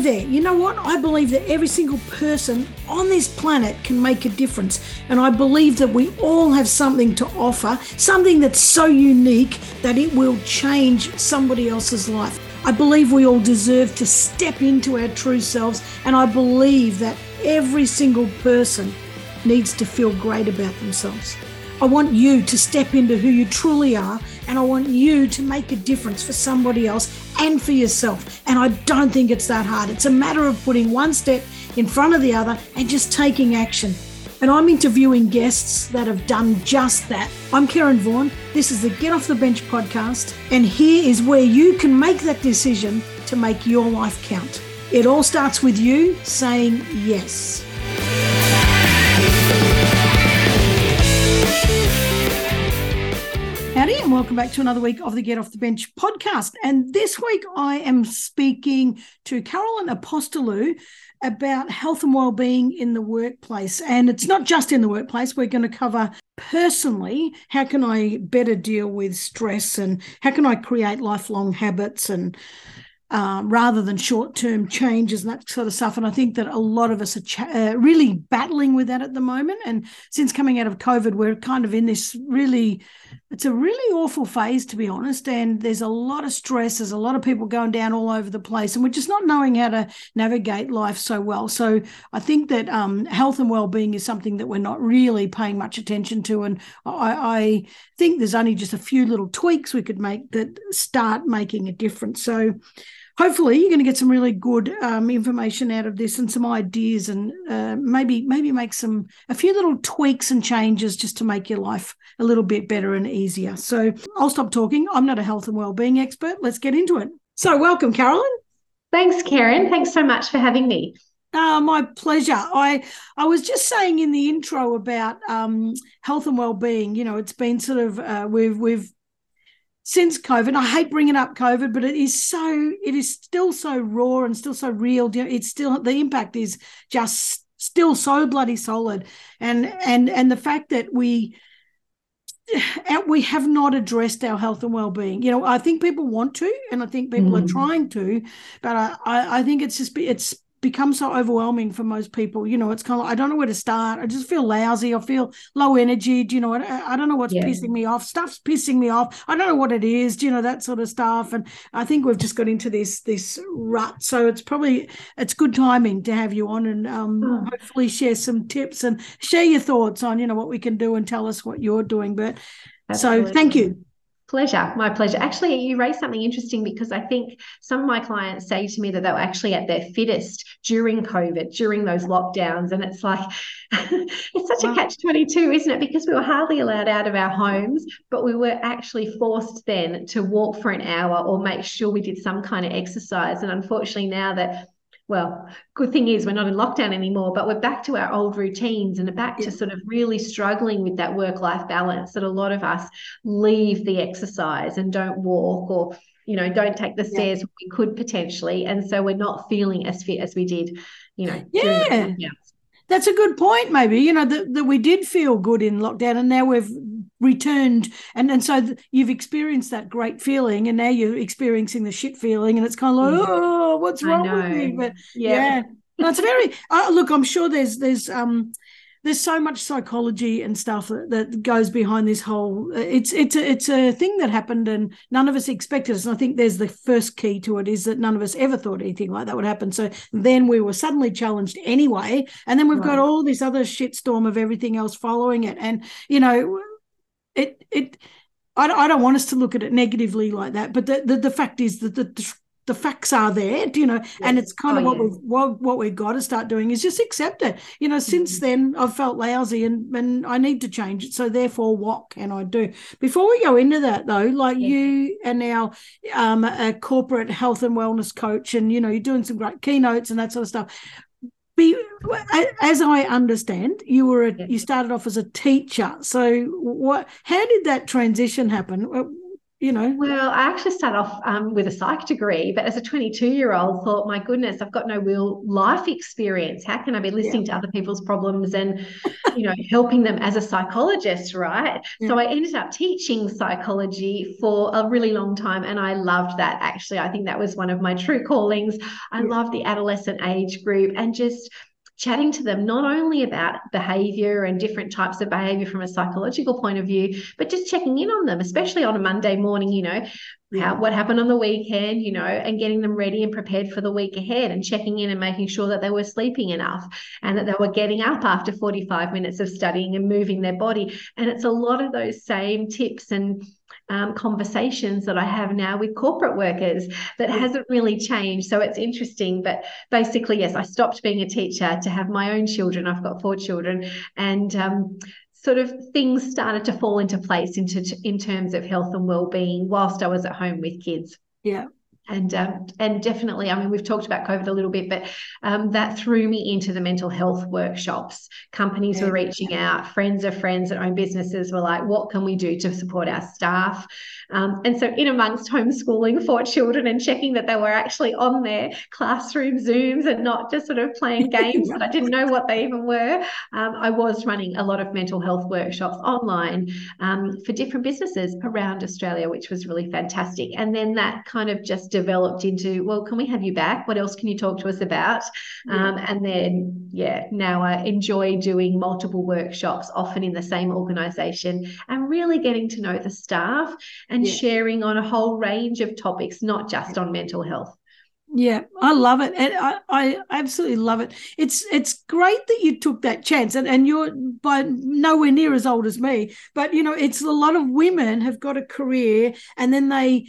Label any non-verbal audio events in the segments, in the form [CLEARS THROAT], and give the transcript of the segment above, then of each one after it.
stay there. You know what? I believe that every single person on this planet can make a difference. And I believe that we all have something to offer, something that's so unique that it will change somebody else's life. I believe we all deserve to step into our true selves. And I believe that every single person needs to feel great about themselves. I want you to step into who you truly are, and I want you to make a difference for somebody else and for yourself. And I don't think it's that hard. It's a matter of putting one step in front of the other and just taking action. And I'm interviewing guests that have done just that. I'm Karen Vaughan. This is the Get Off the Bench podcast. And here is where you can make that decision to make your life count. It all starts with you saying yes. Welcome back to another week of the Get Off the Bench podcast. And this week I am speaking to Carolyn Apostolou about health and well-being in the workplace. And it's not just in the workplace. We're going to cover personally how can I better deal with stress and how can I create lifelong habits and um, rather than short term changes and that sort of stuff. And I think that a lot of us are ch- uh, really battling with that at the moment. And since coming out of COVID, we're kind of in this really, it's a really awful phase, to be honest. And there's a lot of stress, there's a lot of people going down all over the place, and we're just not knowing how to navigate life so well. So I think that um, health and well being is something that we're not really paying much attention to. And I, I think there's only just a few little tweaks we could make that start making a difference. So, hopefully you're going to get some really good um, information out of this and some ideas and uh, maybe maybe make some a few little tweaks and changes just to make your life a little bit better and easier. So i'll stop talking. I'm not a health and well-being expert. Let's get into it. So welcome carolyn. Thanks karen. Thanks so much for having me. Uh, my pleasure. I I was just saying in the intro about um, health and well-being. You know, it's been sort of uh, we've we've since COVID. I hate bringing up COVID, but it is so it is still so raw and still so real. It's still the impact is just still so bloody solid, and and and the fact that we we have not addressed our health and well-being you know i think people want to and i think people mm. are trying to but I, I think it's just it's become so overwhelming for most people. You know, it's kind of like, I don't know where to start. I just feel lousy. I feel low energy. Do you know, I, I don't know what's yeah. pissing me off. Stuff's pissing me off. I don't know what it is. Do you know, that sort of stuff. And I think we've just got into this, this rut. So it's probably, it's good timing to have you on and um, oh. hopefully share some tips and share your thoughts on, you know, what we can do and tell us what you're doing. But Absolutely. so thank you. Pleasure, my pleasure. Actually, you raised something interesting because I think some of my clients say to me that they were actually at their fittest during COVID, during those lockdowns. And it's like, [LAUGHS] it's such wow. a catch 22, isn't it? Because we were hardly allowed out of our homes, but we were actually forced then to walk for an hour or make sure we did some kind of exercise. And unfortunately, now that well, good thing is we're not in lockdown anymore, but we're back to our old routines and back to sort of really struggling with that work life balance that a lot of us leave the exercise and don't walk or, you know, don't take the stairs yeah. we could potentially. And so we're not feeling as fit as we did, you know. Yeah. That's a good point, maybe, you know, that, that we did feel good in lockdown and now we've returned. And and so th- you've experienced that great feeling and now you're experiencing the shit feeling and it's kind of like oh what's wrong with me? But yeah, yeah. it's very uh, look i'm sure there's there's um there's so much psychology and stuff that, that goes behind this whole it's it's a, it's a thing that happened and none of us expected it. And i think there's the first key to it is that none of us ever thought anything like that would happen. So then we were suddenly challenged anyway. And then we've right. got all this other shitstorm of everything else following it. And you know it it I, I don't want us to look at it negatively like that, but the, the, the fact is that the, the facts are there, you know, yes. and it's kind of oh, what yeah. we've what, what we've got to start doing is just accept it. You know, since mm-hmm. then I've felt lousy and and I need to change it. So therefore, what can I do? Before we go into that though, like yeah. you are now um, a corporate health and wellness coach, and you know you're doing some great keynotes and that sort of stuff be as I understand, you were a, you started off as a teacher. So what? How did that transition happen? You know well i actually started off um, with a psych degree but as a 22 year old thought my goodness i've got no real life experience how can i be listening yeah. to other people's problems and you know helping them as a psychologist right yeah. so i ended up teaching psychology for a really long time and i loved that actually i think that was one of my true callings i yeah. love the adolescent age group and just chatting to them not only about behavior and different types of behavior from a psychological point of view, but just checking in on them, especially on a Monday morning, you know. How, what happened on the weekend, you know, and getting them ready and prepared for the week ahead and checking in and making sure that they were sleeping enough and that they were getting up after 45 minutes of studying and moving their body. And it's a lot of those same tips and um, conversations that I have now with corporate workers that hasn't really changed. So it's interesting. But basically, yes, I stopped being a teacher to have my own children. I've got four children. And um, sort of things started to fall into place into in terms of health and well-being whilst I was at home with kids. Yeah and um, and definitely, I mean, we've talked about COVID a little bit, but um, that threw me into the mental health workshops. Companies yeah. were reaching out, friends of friends that own businesses were like, "What can we do to support our staff?" Um, and so, in amongst homeschooling for children and checking that they were actually on their classroom Zooms and not just sort of playing [LAUGHS] games that I didn't know what they even were, um, I was running a lot of mental health workshops online um, for different businesses around Australia, which was really fantastic. And then that kind of just developed into, well, can we have you back? What else can you talk to us about? Yeah. Um, and then, yeah, now I enjoy doing multiple workshops, often in the same organization, and really getting to know the staff and yeah. sharing on a whole range of topics, not just on mental health. Yeah, I love it, and I, I absolutely love it. It's it's great that you took that chance, and and you're by nowhere near as old as me, but you know it's a lot of women have got a career, and then they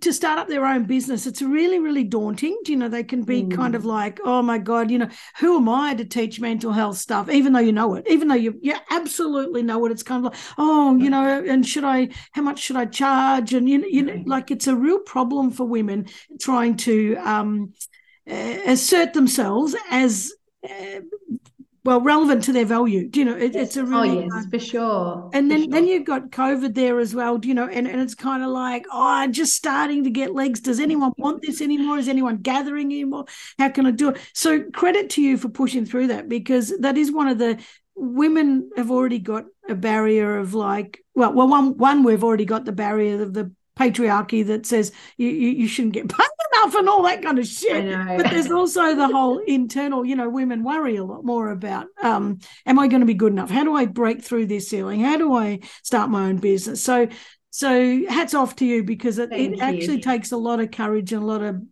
to start up their own business it's really really daunting. You know they can be mm. kind of like oh my god you know who am i to teach mental health stuff? Even though you know it even though you you absolutely know it it's kind of like oh you know and should i how much should i charge? And you know, you know like it's a real problem for women trying to um, assert themselves as uh, well relevant to their value. Do you know, it, it's a oh, really oh yes, for sure. And then sure. then you've got COVID there as well. Do you know, and, and it's kind of like, oh, just starting to get legs. Does anyone want this anymore? Is anyone gathering anymore? How can I do it? So credit to you for pushing through that because that is one of the women have already got a barrier of like well well one one we've already got the barrier of the patriarchy that says you, you, you shouldn't get [LAUGHS] paid enough and all that kind of shit. But there's also the whole internal, you know, women worry a lot more about um, am I going to be good enough? How do I break through this ceiling? How do I start my own business? So so hats off to you because it, it actually takes a lot of courage and a lot of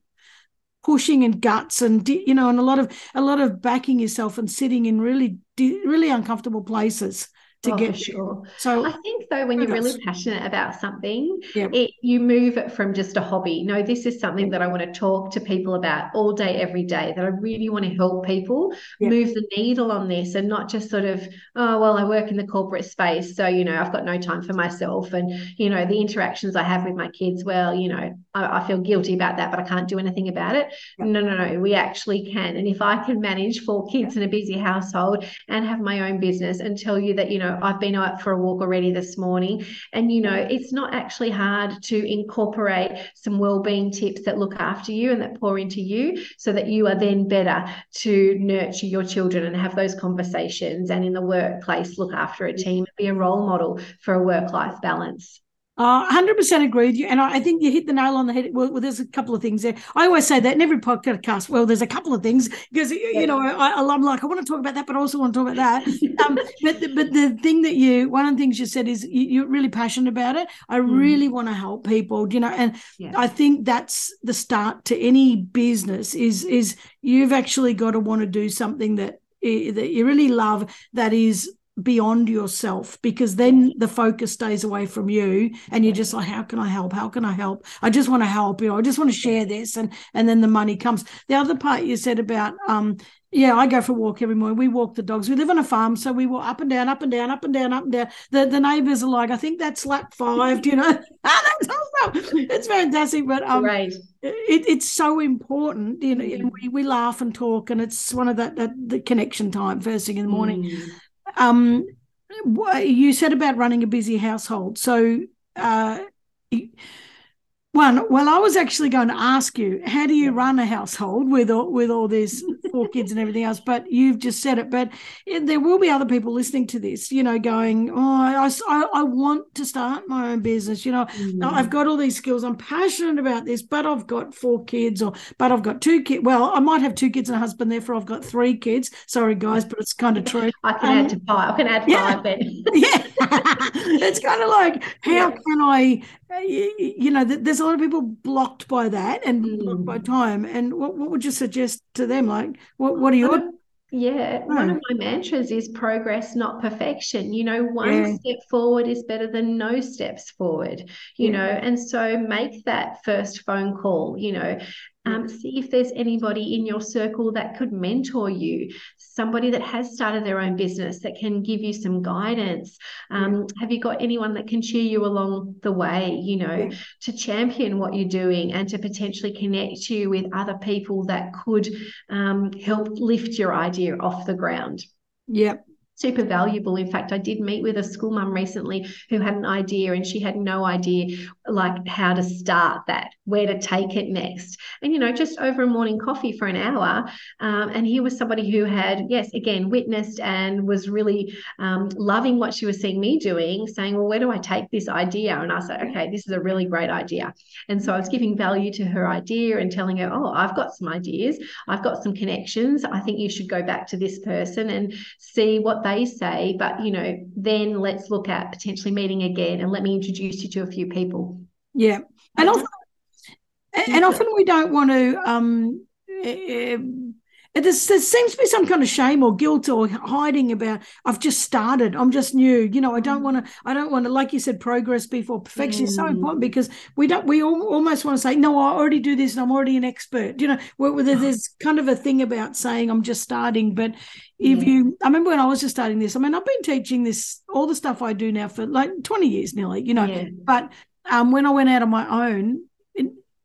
pushing and guts and you know and a lot of a lot of backing yourself and sitting in really really uncomfortable places to oh, get sure. So I think though, when you're really passionate about something, yeah. it you move it from just a hobby. No, this is something yeah. that I want to talk to people about all day, every day. That I really want to help people yeah. move the needle on this, and not just sort of, oh well, I work in the corporate space, so you know I've got no time for myself, and you know the interactions I have with my kids. Well, you know I, I feel guilty about that, but I can't do anything about it. No, no, no, we actually can. And if I can manage four kids in a busy household and have my own business, and tell you that you know I've been out for a walk already this morning. And, you know, it's not actually hard to incorporate some well-being tips that look after you and that pour into you so that you are then better to nurture your children and have those conversations and in the workplace look after a team, be a role model for a work-life balance. Uh, 100% agree with you. And I, I, think you hit the nail on the head. Well, well, there's a couple of things there. I always say that in every podcast. Well, there's a couple of things because, you know, I, am like, I want to talk about that, but I also want to talk about that. um, but, but the thing that you, one of the things you said is you, are really passionate about it. I mm. really want to help people, you know, and yeah. I think that's the start to any business is, is you've actually got to want to do something that, eh, that you really love that is beyond yourself because then the focus stays away from you and you're just like how can i help how can i help i just want to help you know i just want to share this and and then the money comes the other part you said about um yeah, I go for a walk every morning. We walk the dogs. We live on a farm, so we walk up and down, up and down, up and down, up and down. The the neighbours are like, I think that's lap five. Do you know? [LAUGHS] ah, that's awesome. It's fantastic, but um, right. It, it's so important. You know, mm. we, we laugh and talk, and it's one of that, that the connection time first thing in the morning. Mm. Um, you said about running a busy household. So, uh, One, well, I was actually going to ask you, how do you run a household with all, with all these four kids and everything else? But you've just said it. But there will be other people listening to this, you know, going, oh, I, I, I want to start my own business. You know, mm. I've got all these skills. I'm passionate about this, but I've got four kids, or but I've got two kids. Well, I might have two kids and a husband. Therefore, I've got three kids. Sorry, guys, but it's kind of [LAUGHS] true. I can um, add to five. I can add yeah, five then. [LAUGHS] yeah, [LAUGHS] it's kind of like how yeah. can I you know, there's a lot of people blocked by that and mm. blocked by time. And what, what would you suggest to them? Like, what, what are your yeah, one of my mantras is progress, not perfection. You know, one yeah. step forward is better than no steps forward, you yeah. know, and so make that first phone call, you know, um, see if there's anybody in your circle that could mentor you, somebody that has started their own business that can give you some guidance. Um, have you got anyone that can cheer you along the way, you know, yeah. to champion what you're doing and to potentially connect you with other people that could um, help lift your idea off the ground? Yep super valuable. In fact, I did meet with a school mum recently who had an idea and she had no idea like how to start that, where to take it next. And, you know, just over a morning coffee for an hour. Um, and he was somebody who had, yes, again, witnessed and was really um, loving what she was seeing me doing, saying, well, where do I take this idea? And I said, okay, this is a really great idea. And so I was giving value to her idea and telling her, oh, I've got some ideas. I've got some connections. I think you should go back to this person and see what they they say, but you know, then let's look at potentially meeting again and let me introduce you to a few people. Yeah. And often and often we don't want to um there seems to be some kind of shame or guilt or hiding about I've just started. I'm just new. You know, I don't mm. want to. I don't want to. Like you said, progress before perfection mm. is so mm. important because we don't. We almost want to say, no, I already do this and I'm already an expert. You know, where, where there's kind of a thing about saying I'm just starting. But if you, I remember when I was just starting this. I mean, I've been teaching this all the stuff I do now for like 20 years nearly. You know, yeah. but um, when I went out on my own,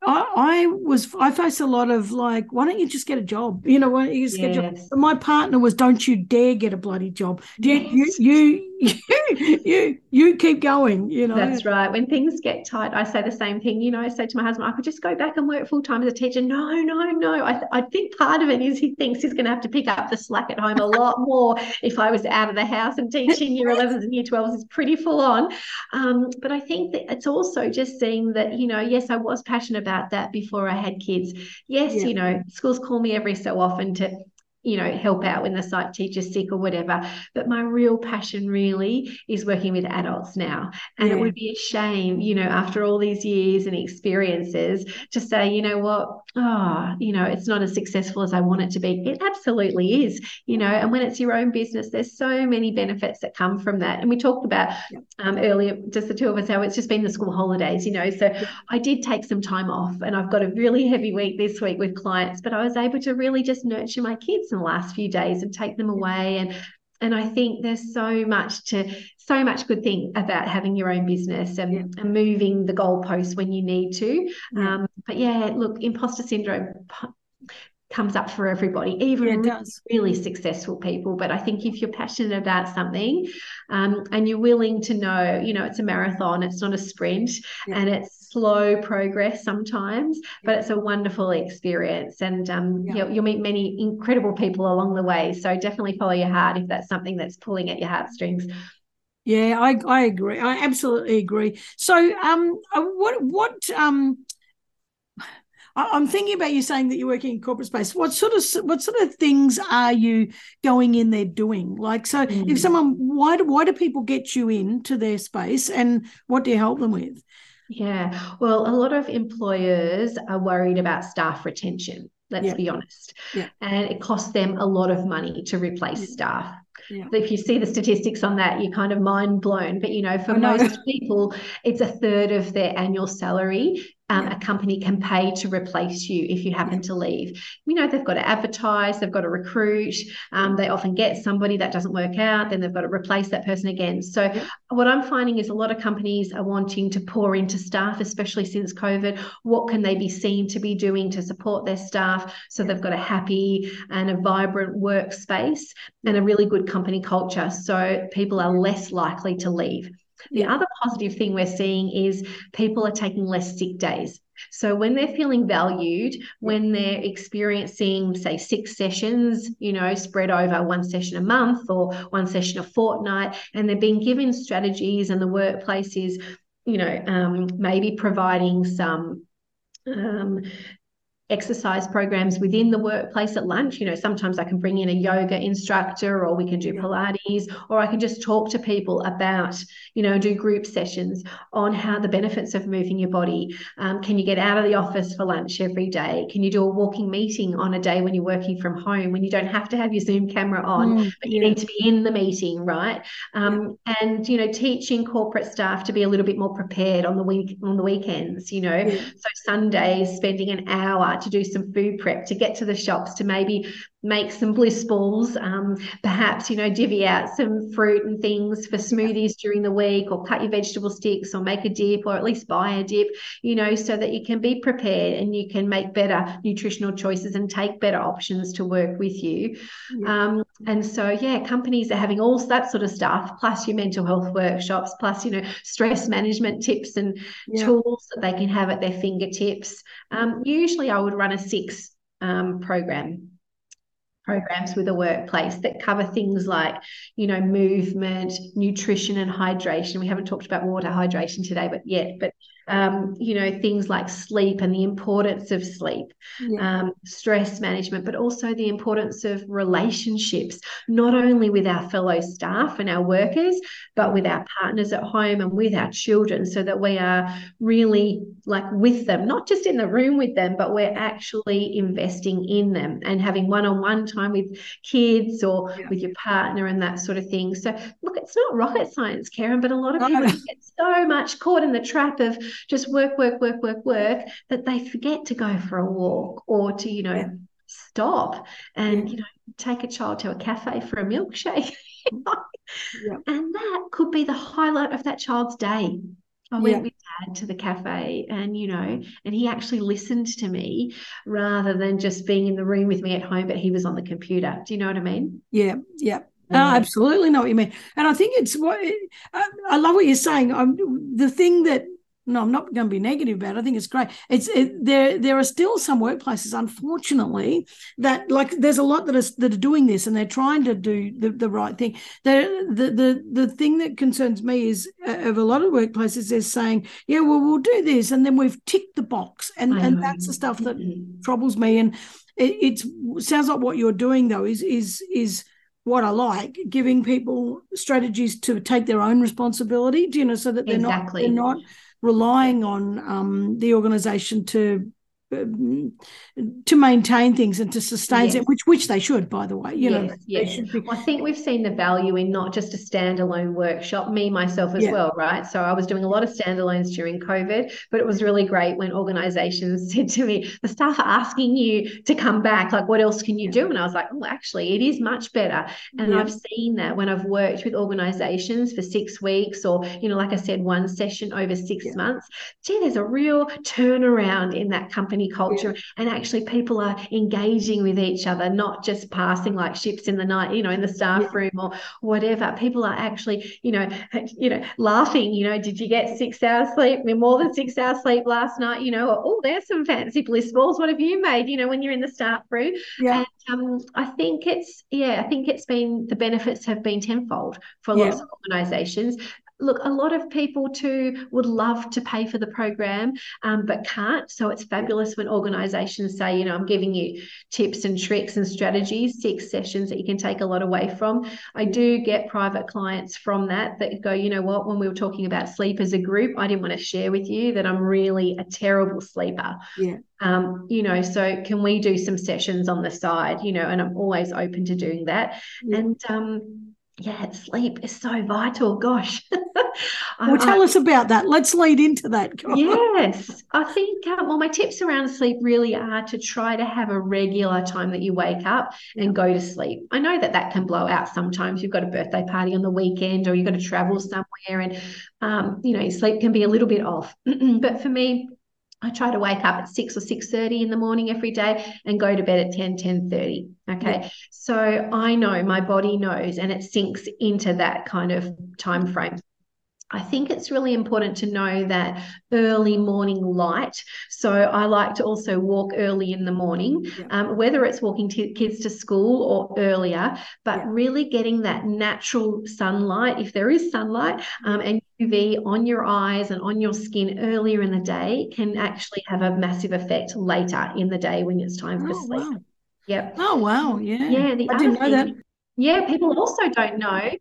I, I, was I faced a lot of like, why don't you just get a job? You know, why don't you just yes. get a job? my partner was, don't you dare get a bloody job. Yes. You, you you [LAUGHS] you you keep going you know. That's right. When things get tight i say the same thing you know i say to my husband i could just go back and work full-time as a teacher. No no no. I, th- I think part of it is he thinks he's going to have to pick up the slack at home a [LAUGHS] lot more if i was out of the house and teaching. Year 11s and year 12s is pretty full on. Um, but i think that it's also just seeing that you know yes i was passionate about that before i had kids. Yes yeah. you know schools call me every so often to you know, help out when the psych teacher's sick or whatever. But my real passion really is working with adults now. And yeah. it would be a shame, you know, after all these years and experiences to say, you know what, oh, you know, it's not as successful as I want it to be. It absolutely is, you know, and when it's your own business, there's so many benefits that come from that. And we talked about um, earlier, just the two of us, how it's just been the school holidays, you know. So I did take some time off and I've got a really heavy week this week with clients, but I was able to really just nurture my kids in the last few days and take them away and and I think there's so much to so much good thing about having your own business and, yeah. and moving the goalposts when you need to. Yeah. Um, but yeah, look, imposter syndrome comes up for everybody, even yeah, really, really, successful people. But I think if you're passionate about something um, and you're willing to know, you know, it's a marathon, it's not a sprint, yeah. and it's slow progress sometimes, yeah. but it's a wonderful experience. And um, you'll, you'll meet many incredible people along the way. So definitely follow your heart if that's something that's pulling at your heartstrings. Yeah, I, I agree. I absolutely agree. So, um, uh, what what um I'm thinking about you saying that you're working in corporate space. What sort of what sort of things are you going in there doing? Like, so mm. if someone, why do why do people get you into their space, and what do you help them with? Yeah, well, a lot of employers are worried about staff retention. Let's yeah. be honest, yeah. and it costs them a lot of money to replace yeah. staff. If you see the statistics on that, you're kind of mind blown. But you know, for most people, it's a third of their annual salary um, yeah. a company can pay to replace you if you happen to leave. You know, they've got to advertise, they've got to recruit, um, they often get somebody that doesn't work out, then they've got to replace that person again. So, yeah. what I'm finding is a lot of companies are wanting to pour into staff, especially since COVID. What can they be seen to be doing to support their staff so they've got a happy and a vibrant workspace and a really good company culture so people are less likely to leave. The yeah. other positive thing we're seeing is people are taking less sick days. So when they're feeling valued, when they're experiencing, say, six sessions, you know, spread over one session a month or one session a fortnight, and they're being given strategies, and the workplace is, you know, um, maybe providing some um, exercise programs within the workplace at lunch. You know, sometimes I can bring in a yoga instructor or we can do Pilates or I can just talk to people about, you know, do group sessions on how the benefits of moving your body. Um, can you get out of the office for lunch every day? Can you do a walking meeting on a day when you're working from home when you don't have to have your Zoom camera on, mm, but you yeah. need to be in the meeting, right? Um, yeah. And, you know, teaching corporate staff to be a little bit more prepared on the week on the weekends, you know. Yeah. So Sundays spending an hour to do some food prep, to get to the shops, to maybe make some bliss balls, um, perhaps, you know, divvy out some fruit and things for smoothies during the week, or cut your vegetable sticks, or make a dip, or at least buy a dip, you know, so that you can be prepared and you can make better nutritional choices and take better options to work with you. Yeah. Um, and so, yeah, companies are having all that sort of stuff, plus your mental health workshops, plus, you know, stress management tips and yeah. tools that they can have at their fingertips. Um, usually, I would run a six um, program programs with a workplace that cover things like you know movement nutrition and hydration we haven't talked about water hydration today but yet but um, you know, things like sleep and the importance of sleep, yeah. um, stress management, but also the importance of relationships, not only with our fellow staff and our workers, but with our partners at home and with our children, so that we are really like with them, not just in the room with them, but we're actually investing in them and having one on one time with kids or yeah. with your partner and that sort of thing. So, look, it's not rocket science, Karen, but a lot of people get so much caught in the trap of just work, work, work, work, work, that they forget to go for a walk or to, you know, yeah. stop and, you know, take a child to a cafe for a milkshake. [LAUGHS] yeah. And that could be the highlight of that child's day. I went yeah. with dad to the cafe and, you know, and he actually listened to me rather than just being in the room with me at home, but he was on the computer. Do you know what I mean? Yeah. Yeah. I absolutely know what you mean. And I think it's what I, I love what you're saying. I'm, the thing that no, I'm not going to be negative about it. I think it's great. It's it, there. There are still some workplaces, unfortunately, that like there's a lot that are that are doing this and they're trying to do the, the right thing. The, the the the thing that concerns me is uh, of a lot of workplaces they're saying, yeah, well, we'll do this, and then we've ticked the box, and and that's the stuff that mm-hmm. troubles me. And it sounds like what you're doing though is is is what I like, giving people strategies to take their own responsibility, do you know, so that they're exactly. not they're not relying on um, the organisation to to maintain things and to sustain yes. it, which which they should, by the way. You yes, know, yes. Be- I think we've seen the value in not just a standalone workshop. Me myself as yeah. well, right? So I was doing a lot of standalones during COVID, but it was really great when organisations [LAUGHS] said to me, "The staff are asking you to come back. Like, what else can you do?" And I was like, "Oh, actually, it is much better." And yeah. I've seen that when I've worked with organisations for six weeks, or you know, like I said, one session over six yeah. months. Gee, there's a real turnaround in that company company culture yeah. and actually people are engaging with each other not just passing like ships in the night you know in the staff yeah. room or whatever. People are actually you know [LAUGHS] you know laughing you know did you get six hours sleep? More than six hours sleep last night you know oh there's some fancy bliss balls. What have you made? you know when you're in the staff room. Yeah. And, um, I think it's yeah I think it's been the benefits have been tenfold for yeah. lots of organizations look, a lot of people too would love to pay for the program, um, but can't. So it's fabulous when organizations say, you know, I'm giving you tips and tricks and strategies, six sessions that you can take a lot away from. I do get private clients from that that go, you know what, when we were talking about sleep as a group, I didn't want to share with you that I'm really a terrible sleeper. Yeah. Um, you know, so can we do some sessions on the side, you know, and I'm always open to doing that. Yeah. And um, yeah, sleep is so vital. Gosh. [LAUGHS] well, tell I, us about that. Let's lead into that. yes. I think, um, well, my tips around sleep really are to try to have a regular time that you wake up and go to sleep. I know that that can blow out sometimes. You've got a birthday party on the weekend or you've got to travel somewhere and, um, you know, sleep can be a little bit off. [CLEARS THROAT] but for me, I try to wake up at 6 or 6.30 in the morning every day and go to bed at 10, 10.30. Okay. Yeah. So I know my body knows and it sinks into that kind of time frame. I think it's really important to know that early morning light. So I like to also walk early in the morning, yeah. um, whether it's walking t- kids to school or earlier, but yeah. really getting that natural sunlight, if there is sunlight, um, and UV on your eyes and on your skin earlier in the day can actually have a massive effect later in the day when it's time for oh, sleep. Wow. Yep. Oh wow, yeah. Yeah. The I didn't know thing, that. Yeah, people also don't know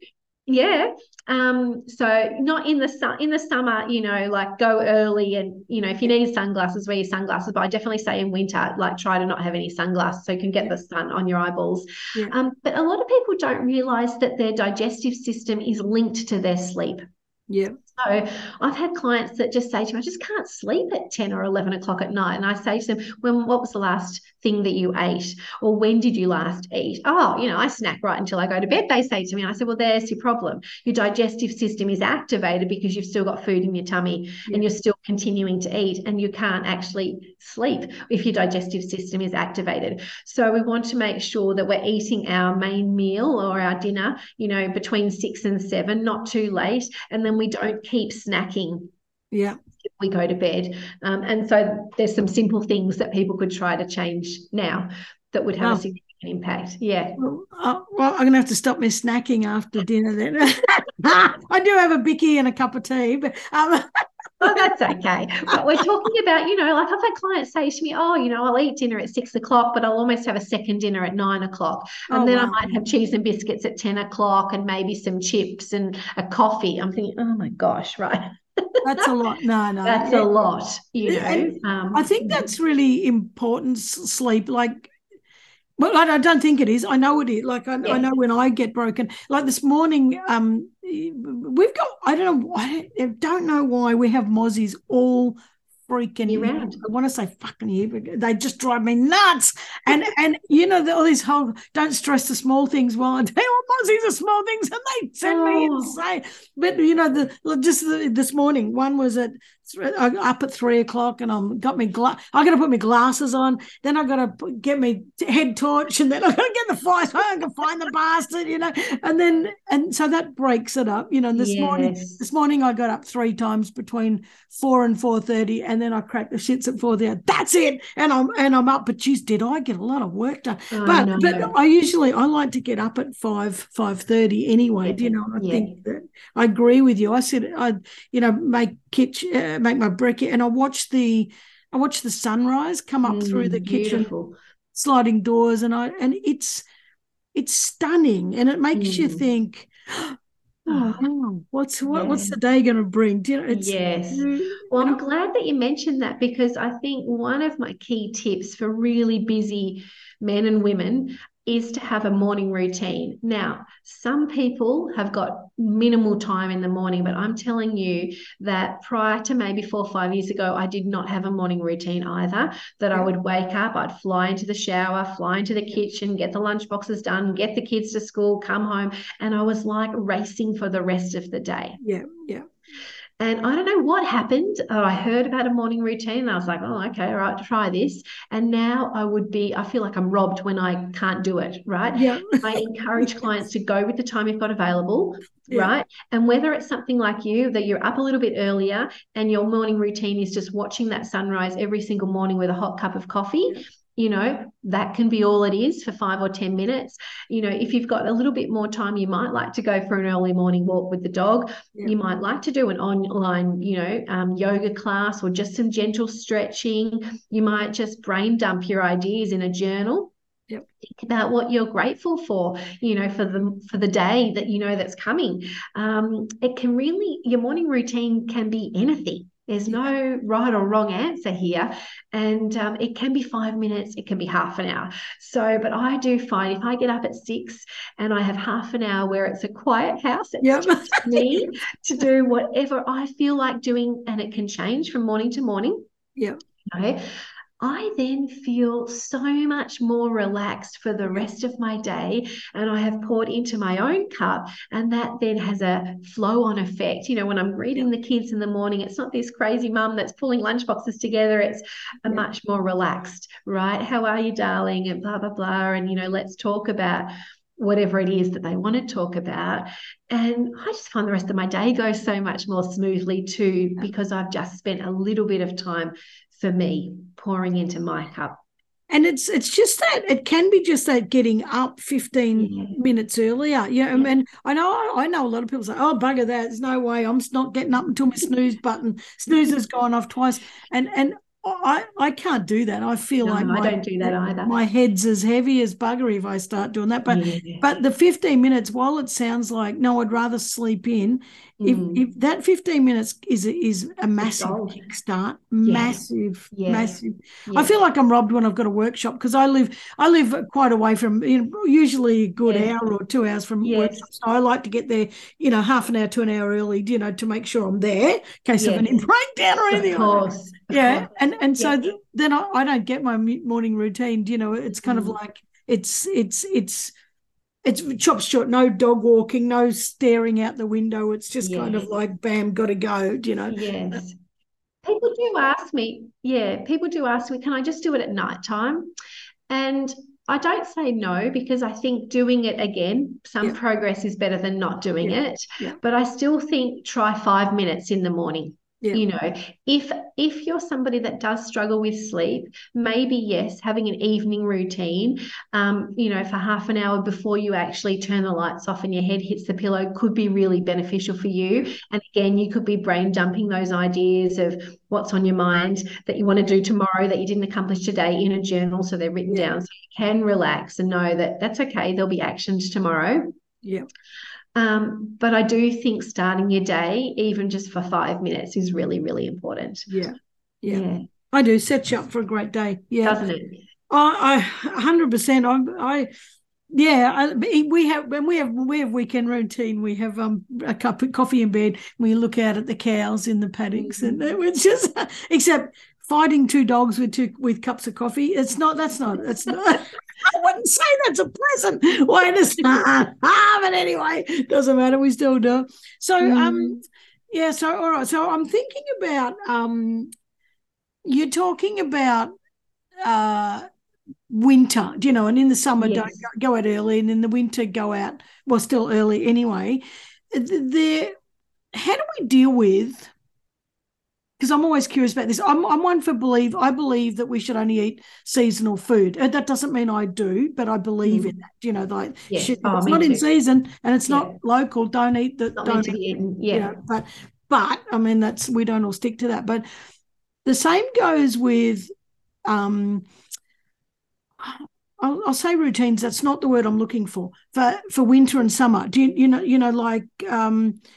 yeah um so not in the sun in the summer you know like go early and you know if you need sunglasses wear your sunglasses but i definitely say in winter like try to not have any sunglasses so you can get the sun on your eyeballs. Yeah. um but a lot of people don't realize that their digestive system is linked to their sleep. Yeah so I've had clients that just say to me, I just can't sleep at 10 or 11 o'clock at night. And I say to them, when, what was the last thing that you ate? Or when did you last eat? Oh, you know, I snack right until I go to bed, they say to me. I said, well, there's your problem. Your digestive system is activated because you've still got food in your tummy yeah. and you're still continuing to eat and you can't actually sleep if your digestive system is activated. So we want to make sure that we're eating our main meal or our dinner, you know, between six and seven, not too late. And then we don't keep snacking. Yeah. We go to bed. Um, and so there's some simple things that people could try to change now that would have a significant impact. Yeah. Well, uh, well, I'm going to have to stop my snacking after dinner then. [LAUGHS] I do have a bicky and a cup of tea, but. Um... [LAUGHS] oh, that's okay. But we're talking about, you know, like I've had clients say to me, oh, you know, I'll eat dinner at six o'clock, but I'll almost have a second dinner at nine o'clock. And oh, then wow. I might have cheese and biscuits at 10 o'clock and maybe some chips and a coffee. I'm thinking, oh my gosh, [LAUGHS] right. that's a lot. No, no. That's a lot, you know. Um, I think that's really important sleep. Like well, I, don't think it is. I know it is. Like I, yeah. I, know when I get broken. Like this morning, um, we've got. I don't know. I don't know why we have mozzies all freaking year round. I want to say fucking you, but they just drive me nuts. And and you know all these whole don't stress the small things. Well, I tell you what, are small things, and they send oh. me insane. But you know, the just the, this morning, one was at up at three o'clock, and I'm got me gla- I got to put my glasses on. Then I got to get my head torch, and then I got to get the fire. So I can find the bastard, you know. And then and so that breaks it up, you know. this yes. morning, this morning I got up three times between four and four thirty, and then I cracked the shits at four there. That's it, and I'm and I'm up. But geez, did I get a lot of work done? Oh, but no. but I usually I like to get up at five five thirty anyway. Yeah. Do you know? I yeah. think that I agree with you. I said I you know make kitchen uh, make my brekkie and I watch the I watch the sunrise come up mm, through the beautiful. kitchen sliding doors and I and it's it's stunning and it makes mm. you think [GASPS] oh, what's what, yeah. what's the day going to bring Do you know, it's, yes well i'm glad that you mentioned that because i think one of my key tips for really busy men and women is to have a morning routine. Now, some people have got minimal time in the morning, but I'm telling you that prior to maybe four or five years ago, I did not have a morning routine either. That I would wake up, I'd fly into the shower, fly into the kitchen, get the lunch boxes done, get the kids to school, come home, and I was like racing for the rest of the day. Yeah, yeah. And I don't know what happened. Oh, I heard about a morning routine and I was like, oh, okay, all right, try this. And now I would be, I feel like I'm robbed when I can't do it, right? Yeah. I encourage [LAUGHS] clients to go with the time you've got available, yeah. right? And whether it's something like you that you're up a little bit earlier and your morning routine is just watching that sunrise every single morning with a hot cup of coffee. You know that can be all it is for five or ten minutes you know if you've got a little bit more time you might like to go for an early morning walk with the dog yeah. you might like to do an online you know um, yoga class or just some gentle stretching you might just brain dump your ideas in a journal Yep. Think about what you're grateful for, you know, for the for the day that you know that's coming. Um, it can really your morning routine can be anything. There's no right or wrong answer here. And um, it can be five minutes, it can be half an hour. So, but I do find if I get up at six and I have half an hour where it's a quiet house, it's yep. just me to do whatever I feel like doing, and it can change from morning to morning. Yeah. Okay. I then feel so much more relaxed for the rest of my day. And I have poured into my own cup, and that then has a flow on effect. You know, when I'm reading the kids in the morning, it's not this crazy mum that's pulling lunchboxes together. It's a much more relaxed, right? How are you, darling? And blah, blah, blah. And, you know, let's talk about whatever it is that they want to talk about. And I just find the rest of my day goes so much more smoothly too, because I've just spent a little bit of time for me pouring into my cup. And it's it's just that it can be just that getting up 15 yeah. minutes earlier. Yeah, yeah. And I know I know a lot of people say, Oh, bugger that, there's no way I'm not getting up until my snooze button. Snooze has gone off twice. And and I, I can't do that. I feel no, like my, I don't do that either. My head's as heavy as bugger if I start doing that. But yeah. but the 15 minutes, while it sounds like no, I'd rather sleep in. Mm. If if that 15 minutes is is a massive kickstart, yeah. massive, yeah. massive. I feel like I'm robbed when I've got a workshop because I live I live quite away from you know, usually a good hour or two hours from yes. workshop. So I like to get there, you know, half an hour to an hour early, you know, to make sure I'm there in case of any [LAUGHS] breakdown or anything. Of course yeah and and so yeah. then I, I, don't get my morning routine you know it's kind mm. of like it's it's it's it's chopped short no dog walking no staring out the window it's just yes. kind of like bam gotta go you know yes people do ask me yeah people do ask me can i just do it at night time and I don't say no because I think doing it again, some yeah. progress is better than not doing yeah. it. Yeah. But I still think try five minutes in the morning yeah. you know if if you're somebody that does struggle with sleep maybe yes having an evening routine um, you know for half an hour before you actually turn the lights off and your head hits the pillow could be really beneficial for you and again you could be brain dumping those ideas of what's on your mind that you want to do tomorrow that you didn't accomplish today in a journal so they're written yeah. down so you can relax and know that that's okay there'll be actions tomorrow yeah um, but I do think starting your day, even just for five minutes, is really, really important. Yeah. Yeah. yeah. I do set you up for a great day. Yeah. Doesn't it? I, hundred percent. I, I, yeah. I, we have when we have we have weekend routine. We have um a cup of coffee in bed. We look out at the cows in the paddocks, mm-hmm. and it's just [LAUGHS] except fighting two dogs with two with cups of coffee. It's not. That's not. That's not. I wouldn't say that's a pleasant way to start. [LAUGHS] ah, but anyway, doesn't matter. We still do. So, mm. um, yeah. So, all right. So, I'm thinking about um, you're talking about uh winter, you know, and in the summer yes. don't go out early, and in the winter go out well, still early anyway. There, how do we deal with because I'm always curious about this. I'm, I'm one for believe. I believe that we should only eat seasonal food. That doesn't mean I do, but I believe mm. in that. You know, like should, oh, it's not too. in season and it's yeah. not local. Don't eat that. Don't eat. Yeah. You know, but but I mean that's we don't all stick to that. But the same goes with um I'll, I'll, say routines. That's not the word I'm looking for for for winter and summer. Do you you know you know like um uh,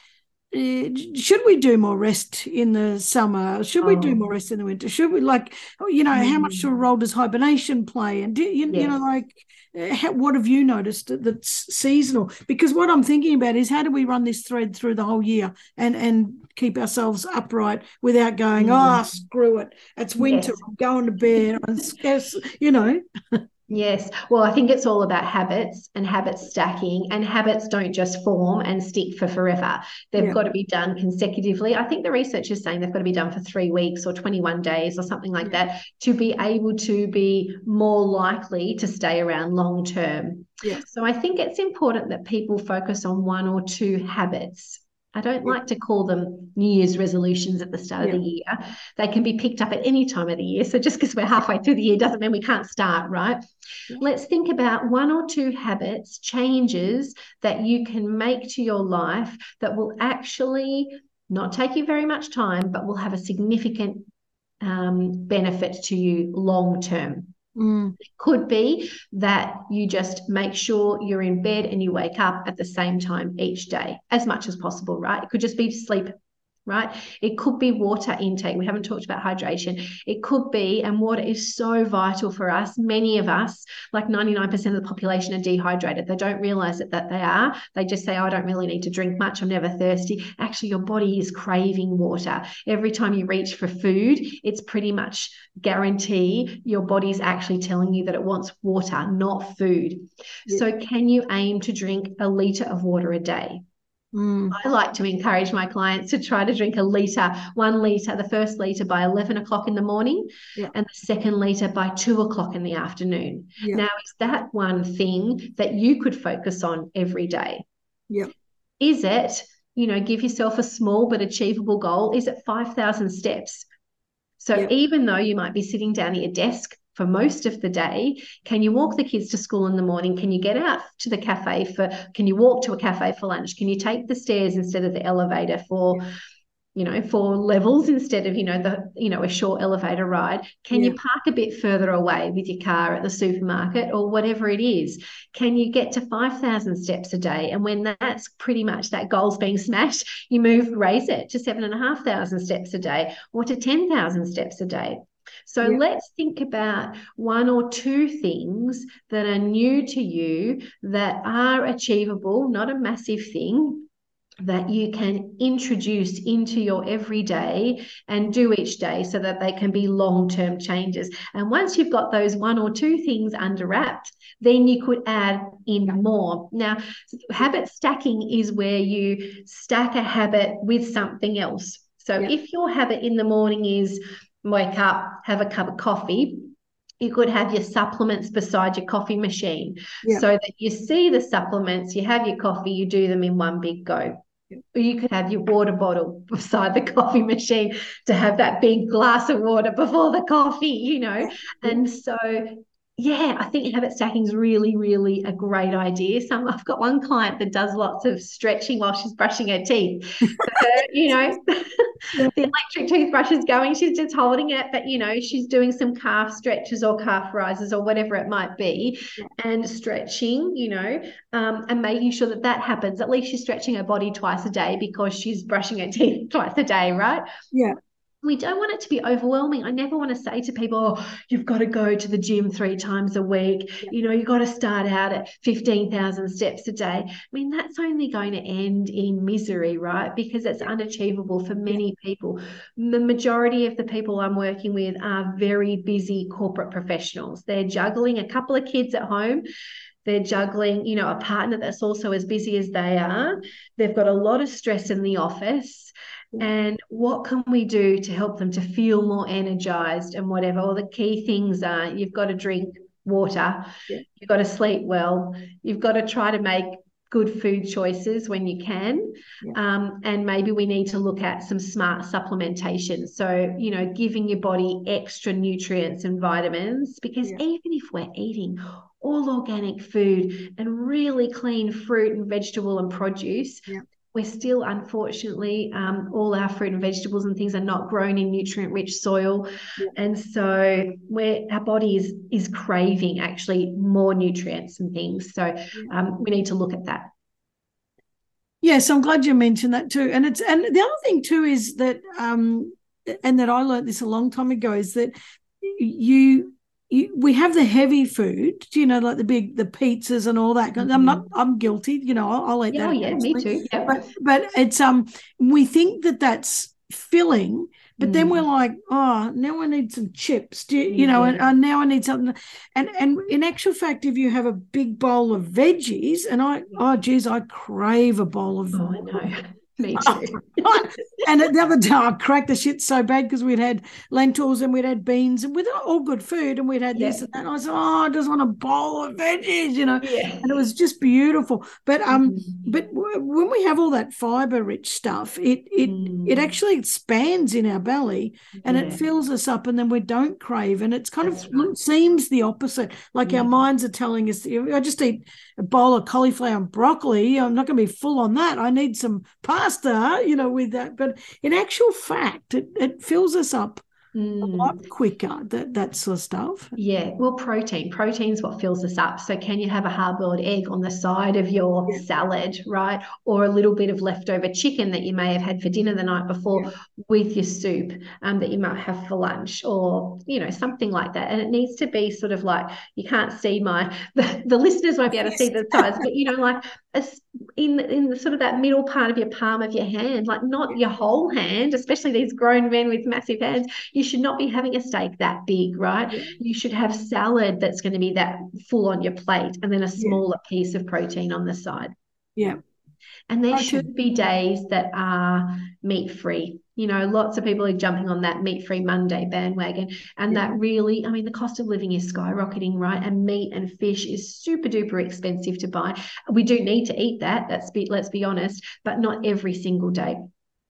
should we do more rest in the summer? Should we do oh. more rest in the winter? Should we like, you know, how much of a role does hibernation play? And do, you, yes. you know, like, uh, how, what have you noticed that's seasonal? Because what I'm thinking about is how do we run this thread through the whole year and and keep ourselves upright without going, mm. oh, screw it, it's winter, yes. I'm going to bed, I'm scarce, you know. [LAUGHS] Yes. Well, I think it's all about habits and habit stacking, and habits don't just form and stick for forever. They've yeah. got to be done consecutively. I think the research is saying they've got to be done for three weeks or 21 days or something like yeah. that to be able to be more likely to stay around long term. Yeah. So I think it's important that people focus on one or two habits I don't like to call them New Year's resolutions at the start yeah. of the year. They can be picked up at any time of the year. So just because we're halfway through the year doesn't mean we can't start, right? Yeah. Let's think about one or two habits, changes that you can make to your life that will actually not take you very much time, but will have a significant um, benefit to you long term. Mm. It could be that you just make sure you're in bed and you wake up at the same time each day as much as possible, right? It could just be sleep right? It could be water intake. We haven't talked about hydration. It could be, and water is so vital for us. Many of us, like 99% of the population, are dehydrated. They don't realize it, that they are. They just say, oh, I don't really need to drink much. I'm never thirsty. Actually, your body is craving water. Every time you reach for food, it's pretty much guarantee your body's actually telling you that it wants water, not food. Yeah. So, can you aim to drink a liter of water a day? Mm. I like to encourage my clients to try to drink a litre, one litre, the first litre by 11 o'clock in the morning Yeah. and the second litre by two o'clock in the afternoon. Yeah. Now, is that one thing that you could focus on every day? Yeah. Is it, you know, give yourself a small but achievable goal? Is it 5,000 steps? So Yeah. even though you might be sitting down at your desk for most of the day, can you walk the kids to school in the morning? Can you get out to the cafe for, can you walk to a cafe for lunch? Can you take the stairs instead of the elevator for, you know, for levels instead of, you know, the, you know, a short elevator ride? Can you park a bit further away with your car at the supermarket or whatever it is? Can you get to 5,000 steps a day? And when that's pretty much that goal's being smashed, you move, raise it to seven and a half thousand steps a day or to 10,000 steps a day. So Yeah. let's think about one or two things that are new to you that are achievable, not a massive thing, that you can introduce into your everyday and do each day so that they can be long term changes. And once you've got those one or two things under wrapped, then you could add in more. Now, habit stacking is where you stack a habit with something else. So Yeah. if your habit in the morning is wake up, have a cup of coffee, you could have your supplements beside your coffee machine Yeah. so that you see the supplements, you have your coffee, you do them in one big go. Yeah. Or you could have your water bottle [LAUGHS] beside the coffee machine to have that big glass of water before the coffee, you know. Yeah. And so, yeah, I think habit stacking is really, really a great idea. Some I've got one client that does lots of stretching while she's brushing her teeth. Her, you know, [LAUGHS] [LAUGHS] the electric toothbrush is going, she's just holding it, but you know, she's doing some calf stretches or calf rises or whatever it might be, and stretching, you know, um, and making sure that that happens. At least she's stretching her body twice a day because she's brushing her teeth [LAUGHS] twice a day, right? Yeah. We don't want it to be overwhelming. I never want to say to people, oh, you've got to go to the gym three times a week. You know, you've got to start out at 15,000 steps a day. I mean, that's only going to end in misery, right? Because it's unachievable for many people. The majority of the people I'm working with are very busy corporate professionals. They're juggling a couple of kids at home they're juggling you know a partner that's also as busy as they are they've got a lot of stress in the office and what can we do to help them to feel more energized and whatever all the key things are you've got to drink water Yeah. you've got to sleep well you've got to try to make good food choices when you can Yeah. um, and maybe we need to look at some smart supplementation so you know giving your body extra nutrients and vitamins because Yeah. even if we're eating all organic food and really clean fruit and vegetable and produce Yeah. We're still unfortunately um, all our fruit and vegetables and things are not grown in nutrient rich soil Yeah. and so where our body is is craving actually more nutrients and things so um, we need to look at that Yes, I'm glad you mentioned that too. And it's and the other thing too is that um and that I learned this a long time ago is that you you, we have the heavy food, you know, like the big the pizzas and all that. I'm not. I'm guilty, you know. I'll, I'll eat oh that. yeah me too yeah But but it's um we think that that's filling, but then Mm. we're like, oh, now I need some chips. Do you, you know? And, and now I need something. And and in actual fact, if you have a big bowl of veggies, and I oh geez, I crave a bowl of oh I know [LAUGHS] me too [LAUGHS] and the other day I cracked the shit so bad because we'd had lentils and we'd had beans and with all good food and we'd had this and that. And I said, Oh, I just want a bowl of veggies, you know. yeah And it was just beautiful. But um, Mhm. but w- when we have all that fiber rich stuff, it it it Mm. actually expands in our belly and it fills us up and then we don't crave. And it's kind That's of right. seems the opposite. Like Yeah. our minds are telling us, I just eat a bowl of cauliflower and broccoli. I'm not going to be full on that. I need some pasta, you know, with that. But in actual fact, it, it fills us up a Mm. lot quicker, that, that sort of stuff. Yeah, well, protein. Protein's what fills us up. So, can you have a hard boiled egg on the side of your Yeah. salad, right? Or a little bit of leftover chicken that you may have had for dinner the night before Yeah. with your soup um, that you might have for lunch, or, you know, something like that. And it needs to be sort of like you can't see my, [LAUGHS] the, the listeners won't be able to see the size, but, you know, like a in, in the sort of that middle part of your palm of your hand, like not your whole hand, especially these grown men with massive hands. You should not be having a steak that big, right? Yeah. you should have salad that's going to be that full on your plate and then a Yeah. smaller piece of protein on the side. Yeah. And there should be days that are meat free. You know, lots of people are jumping on that meat free Monday bandwagon. And yeah. that really, I mean, the cost of living is skyrocketing, right? And meat and fish is super duper expensive to buy. We do need to eat that. That's be, let's be honest, but not every single day.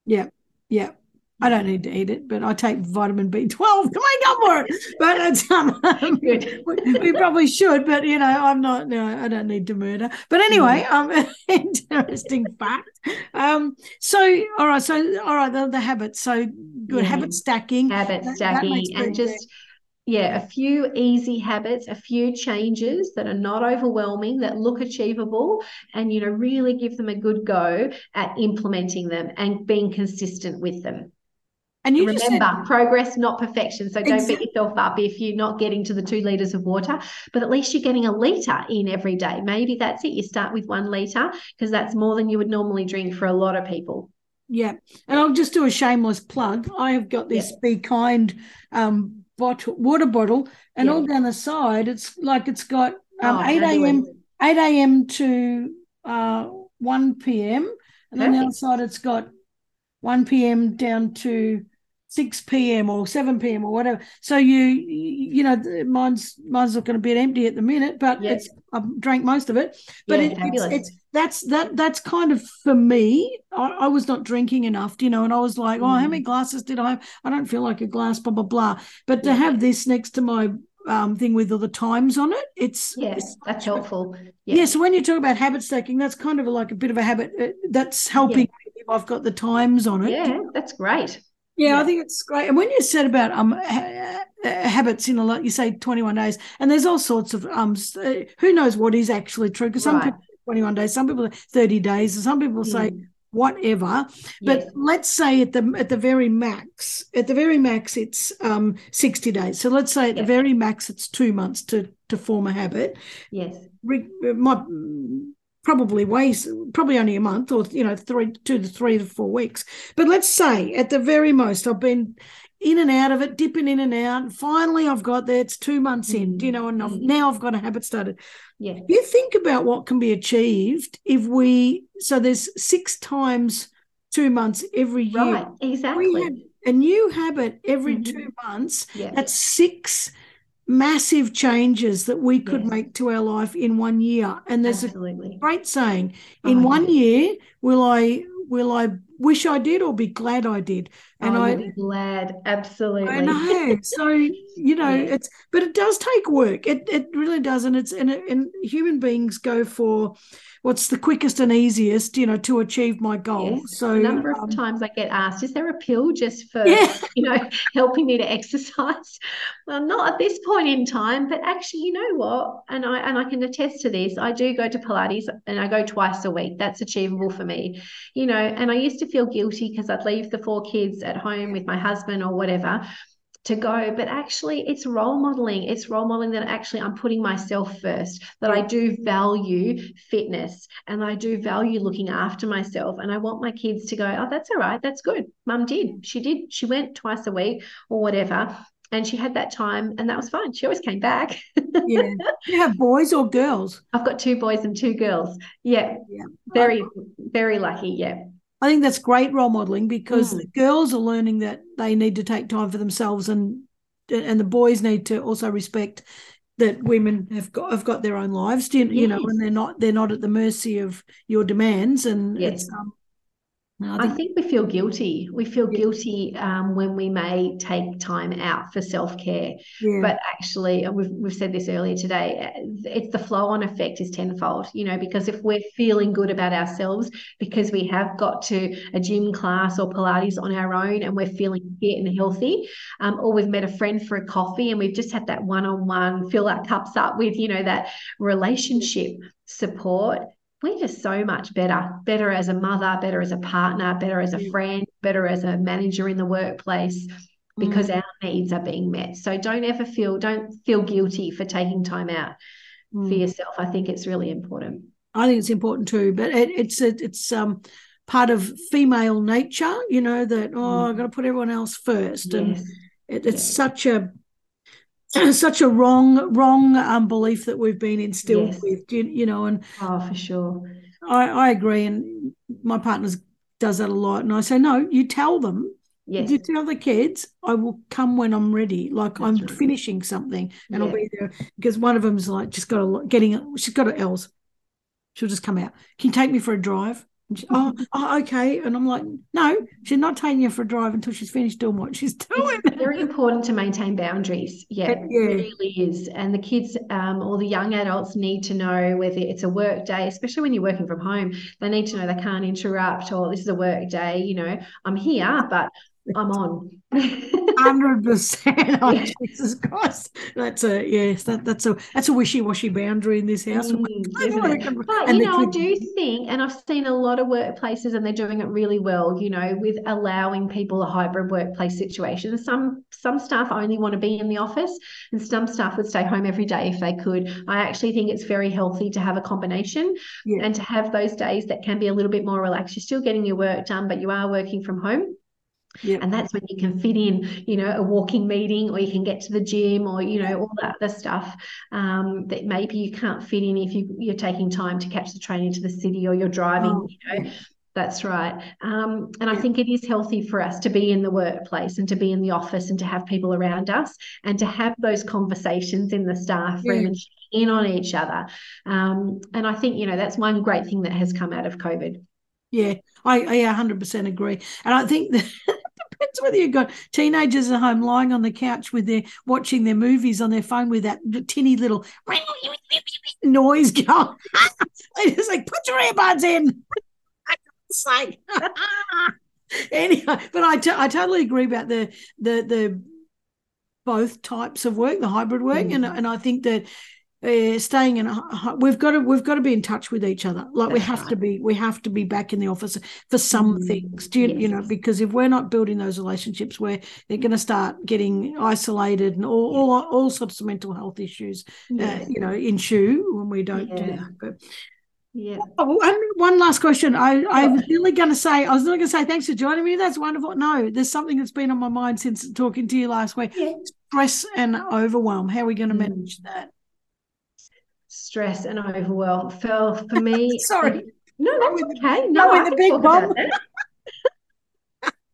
Yeah. Yeah. I don't need to eat it, but I take vitamin B12 to make up for it. But it's um, We, [LAUGHS] we, probably should, but you know, I'm not. No, I don't need to murder. But anyway, mm. um, [LAUGHS] interesting fact. Um, so all right, so all right, the, the habits. So good yeah. habit stacking. Habit stacking, that, that and just. Yeah, a few easy habits, a few changes that are not overwhelming, that look achievable, and you know, really give them a good go at implementing them and being consistent with them. And you remember said, progress, not perfection. So don't exactly. beat yourself up if you're not getting to the two liters of water, but at least you're getting a liter in every day. Maybe that's it. You start with one liter because that's more than you would normally drink for a lot of people. Yeah. And I'll just do a shameless plug. I have got this yeah. Be Kind um, bottle, water bottle, and yeah. all down the side, it's like it's got um, oh, 8 a.m. 8 a.m. to uh, 1 p.m. And then the other side, it's got 1 p.m. down to 6 p.m. or 7 p.m. or whatever. So you you know mine's mine's going to be empty at the minute, but yeah. it's I've drank most of it. But yeah, it, it's, it's that's that that's kind of for me. I, I, was not drinking enough, you know, and I was like, mm. oh, how many mm. glasses did I have? I don't feel like a glass, blah blah blah. But to have this next to my um, thing with all the times on it. It's yes, it's, that's helpful. Yeah. yeah. So when you talk about habit stacking, that's kind of like a bit of a habit uh, that's helping. Yeah. I've got the times on it. Yeah, that's great. Yeah, yeah, I think it's great. And when you said about um ha- habits, in a lot, you say, twenty one days, and there's all sorts of um, uh, who knows what is actually true? Because some right. people twenty one days, some people thirty days, and some people mm. say whatever. But yes. let's say at the at the very max, at the very max, it's um sixty days. So let's say at yes. the very max, it's two months to to form a habit. Yes, Re- my probably weighs probably only a month or you know three two to three to four weeks but let's say at the very most i've been in and out of it dipping in and out finally i've got there it's two months mm-hmm. in you know and I've, mm-hmm. now i've got a habit started yeah you think about what can be achieved if we so there's six times two months every year right exactly a new habit every mm-hmm. two months yeah. that's six massive changes that we could yes. make to our life in one year. And there's Absolutely. a great saying: oh in oh, one year, will I will I wish I did or be glad I did? And oh, I be glad, absolutely. I know. So you know, yeah. it's but it does take work. It it really does, and it's and and human beings go for what's the quickest and easiest, you know, to achieve my goal. Yes. So a number of um, times I get asked, is there a pill just for yeah. [LAUGHS] you know helping me to exercise? Well, not at this point in time, but actually, you know what? And I and I can attest to this. I do go to Pilates and I go twice a week. That's achievable for me. You know, and I used to feel guilty because I'd leave the four kids at home with my husband or whatever to go but actually it's role modeling. It's role modeling that actually i'm putting myself first that i do value fitness and i do value looking after myself. And i want my kids to go oh that's all right. That's good. Mum did. She did. She went twice a week or whatever. And she had that time and that was fine. She always came back. Yeah. You have boys or girls? I've got two boys and two girls. Yeah, yeah. very very lucky. Yeah I think that's great role modeling because mm. the girls are learning that they need to take time for themselves and and the boys need to also respect that women have got have got their own lives, you, yes. you know, and they're not they're not at the mercy of your demands. And yes. it's um, I think, I think, we feel guilty. We feel guilty um, when we may take time out for self care. Yeah. But actually, we've, we've said this earlier today, it's the flow on effect is tenfold, you know, because if we're feeling good about ourselves because we have got to a gym class or Pilates on our own and we're feeling fit and healthy, um, or we've met a friend for a coffee and we've just had that one on one, fill our cups up with, you know, that relationship support we're just so much better, better as a mother, better as a partner, better as a friend, better as a manager in the workplace because mm. our needs are being met. So don't ever feel don't feel guilty for taking time out mm. for yourself. I think it's really important. I think it's important too, but it, it's a, it's um part of female nature, you know, that oh, mm. I've got to put everyone else first, yes. and it, it's yes. such a [CLEARS THROAT] such a wrong wrong um, belief that we've been instilled yes. with you, you know and oh for sure I, I agree, and my partner does that a lot, and I say no. You tell them. Yes. You tell the kids, I will come when I'm ready. Like That's I'm right. finishing something, and I'll be there because one of them's like just got a getting. She's got a L's. She'll just come out. Can you take me for a drive? And she, oh, oh, okay. And I'm like, no, she's not taking you for a drive until she's finished doing what she's [LAUGHS] doing. It's very important to maintain boundaries. Yeah, it really is. And the kids um, or the young adults need to know whether it's a work day, especially when you're working from home. They need to know they can't interrupt or this is a work day. You know, I'm here, but I'm on. Hundred percent. [LAUGHS] Oh. Jesus Christ, that's a yes. That that's a that's a wishy washy boundary in this house. Mm, I isn't don't it? reckon- But and you know, I do think, and I've seen a lot of workplaces, and they're doing it really well. You know, with allowing people a hybrid workplace situation. Some some staff only want to be in the office, and some staff would stay home every day if they could. I actually think it's very healthy to have a combination, Yeah. and to have those days that can be a little bit more relaxed. You're still getting your work done, but you are working from home. Yeah. And that's when you can fit in, you know, a walking meeting or you can get to the gym or, you know, all that other stuff um, that maybe you can't fit in if you, you're taking time to catch the train into the city or you're driving, Oh, you know. That's right. Um, and I think it is healthy for us to be in the workplace and to be in the office and to have people around us and to have those conversations in the staff room Yeah. and in on each other. Um, and I think, you know, that's one great thing that has come out of COVID. Yeah, I, I 100% agree. And I think that [LAUGHS] depends whether you've got teenagers at home lying on the couch with their watching their movies on their phone with that tinny little [LAUGHS] noise going. [LAUGHS] it's like, put your earbuds in. [LAUGHS] It's like, anyway, but I, t- I totally agree about the, the, the, both types of work, the hybrid work, Mm. and and I think that uh, staying in, a, we've got to we've got to be in touch with each other. Like we That's have to be we have to be back in the office for some Mm, things. Do you, you know because if we're not building those relationships, where they're going to start getting isolated and all all, all sorts of mental health issues, uh, you know, ensue when we don't do Yeah. that. But Yeah. Oh, and one last question. I, I was really going to say, I was not going to say thanks for joining me. That's wonderful. No, there's something that's been on my mind since talking to you last week Yeah. stress and overwhelm. How are we going to Mm. manage that? Stress and overwhelm. For for me, [LAUGHS] Sorry. no, that's okay. No, I the big talk about bomb. that.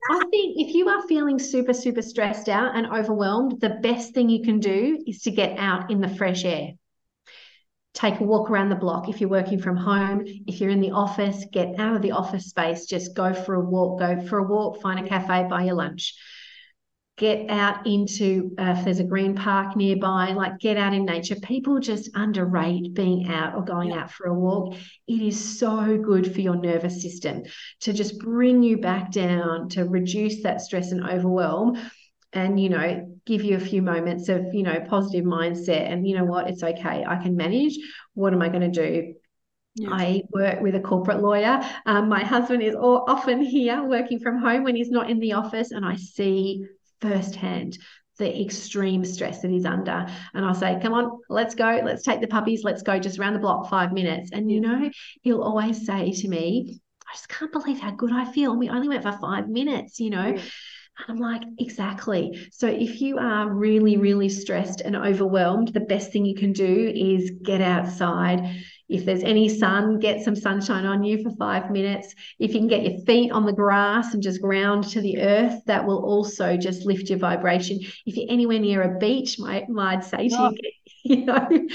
I think if you are feeling super, super stressed out and overwhelmed, the best thing you can do is to get out in the fresh air. Take a walk around the block. If you're working from home, if you're in the office, get out of the office space. Just go for a walk. Go for a walk. Find a cafe. Buy your lunch. Get out into uh, if there's a green park nearby. Like get out in nature. People just underrate being out or going out for a walk. It is so good for your nervous system to just bring you back down to reduce that stress and overwhelm and you know give you a few moments of you know positive mindset and you know what it's okay i can manage what am i going to do Yeah. I work with a corporate lawyer. Um, my husband is all, often here working from home when he's not in the office, and I see firsthand the extreme stress that he's under. And I'll say, Come on, let's go. Let's take the puppies. Let's go just round the block five minutes. And you know, he'll always say to me, I just can't believe how good I feel. We only went for five minutes, you know. Yeah. And I'm like, exactly. So if you are really, really stressed and overwhelmed, the best thing you can do is get outside. If there's any sun, get some sunshine on you for five minutes. If you can get your feet on the grass and just ground to the earth, that will also just lift your vibration. If you're anywhere near a beach, my, I'd say to you, you know,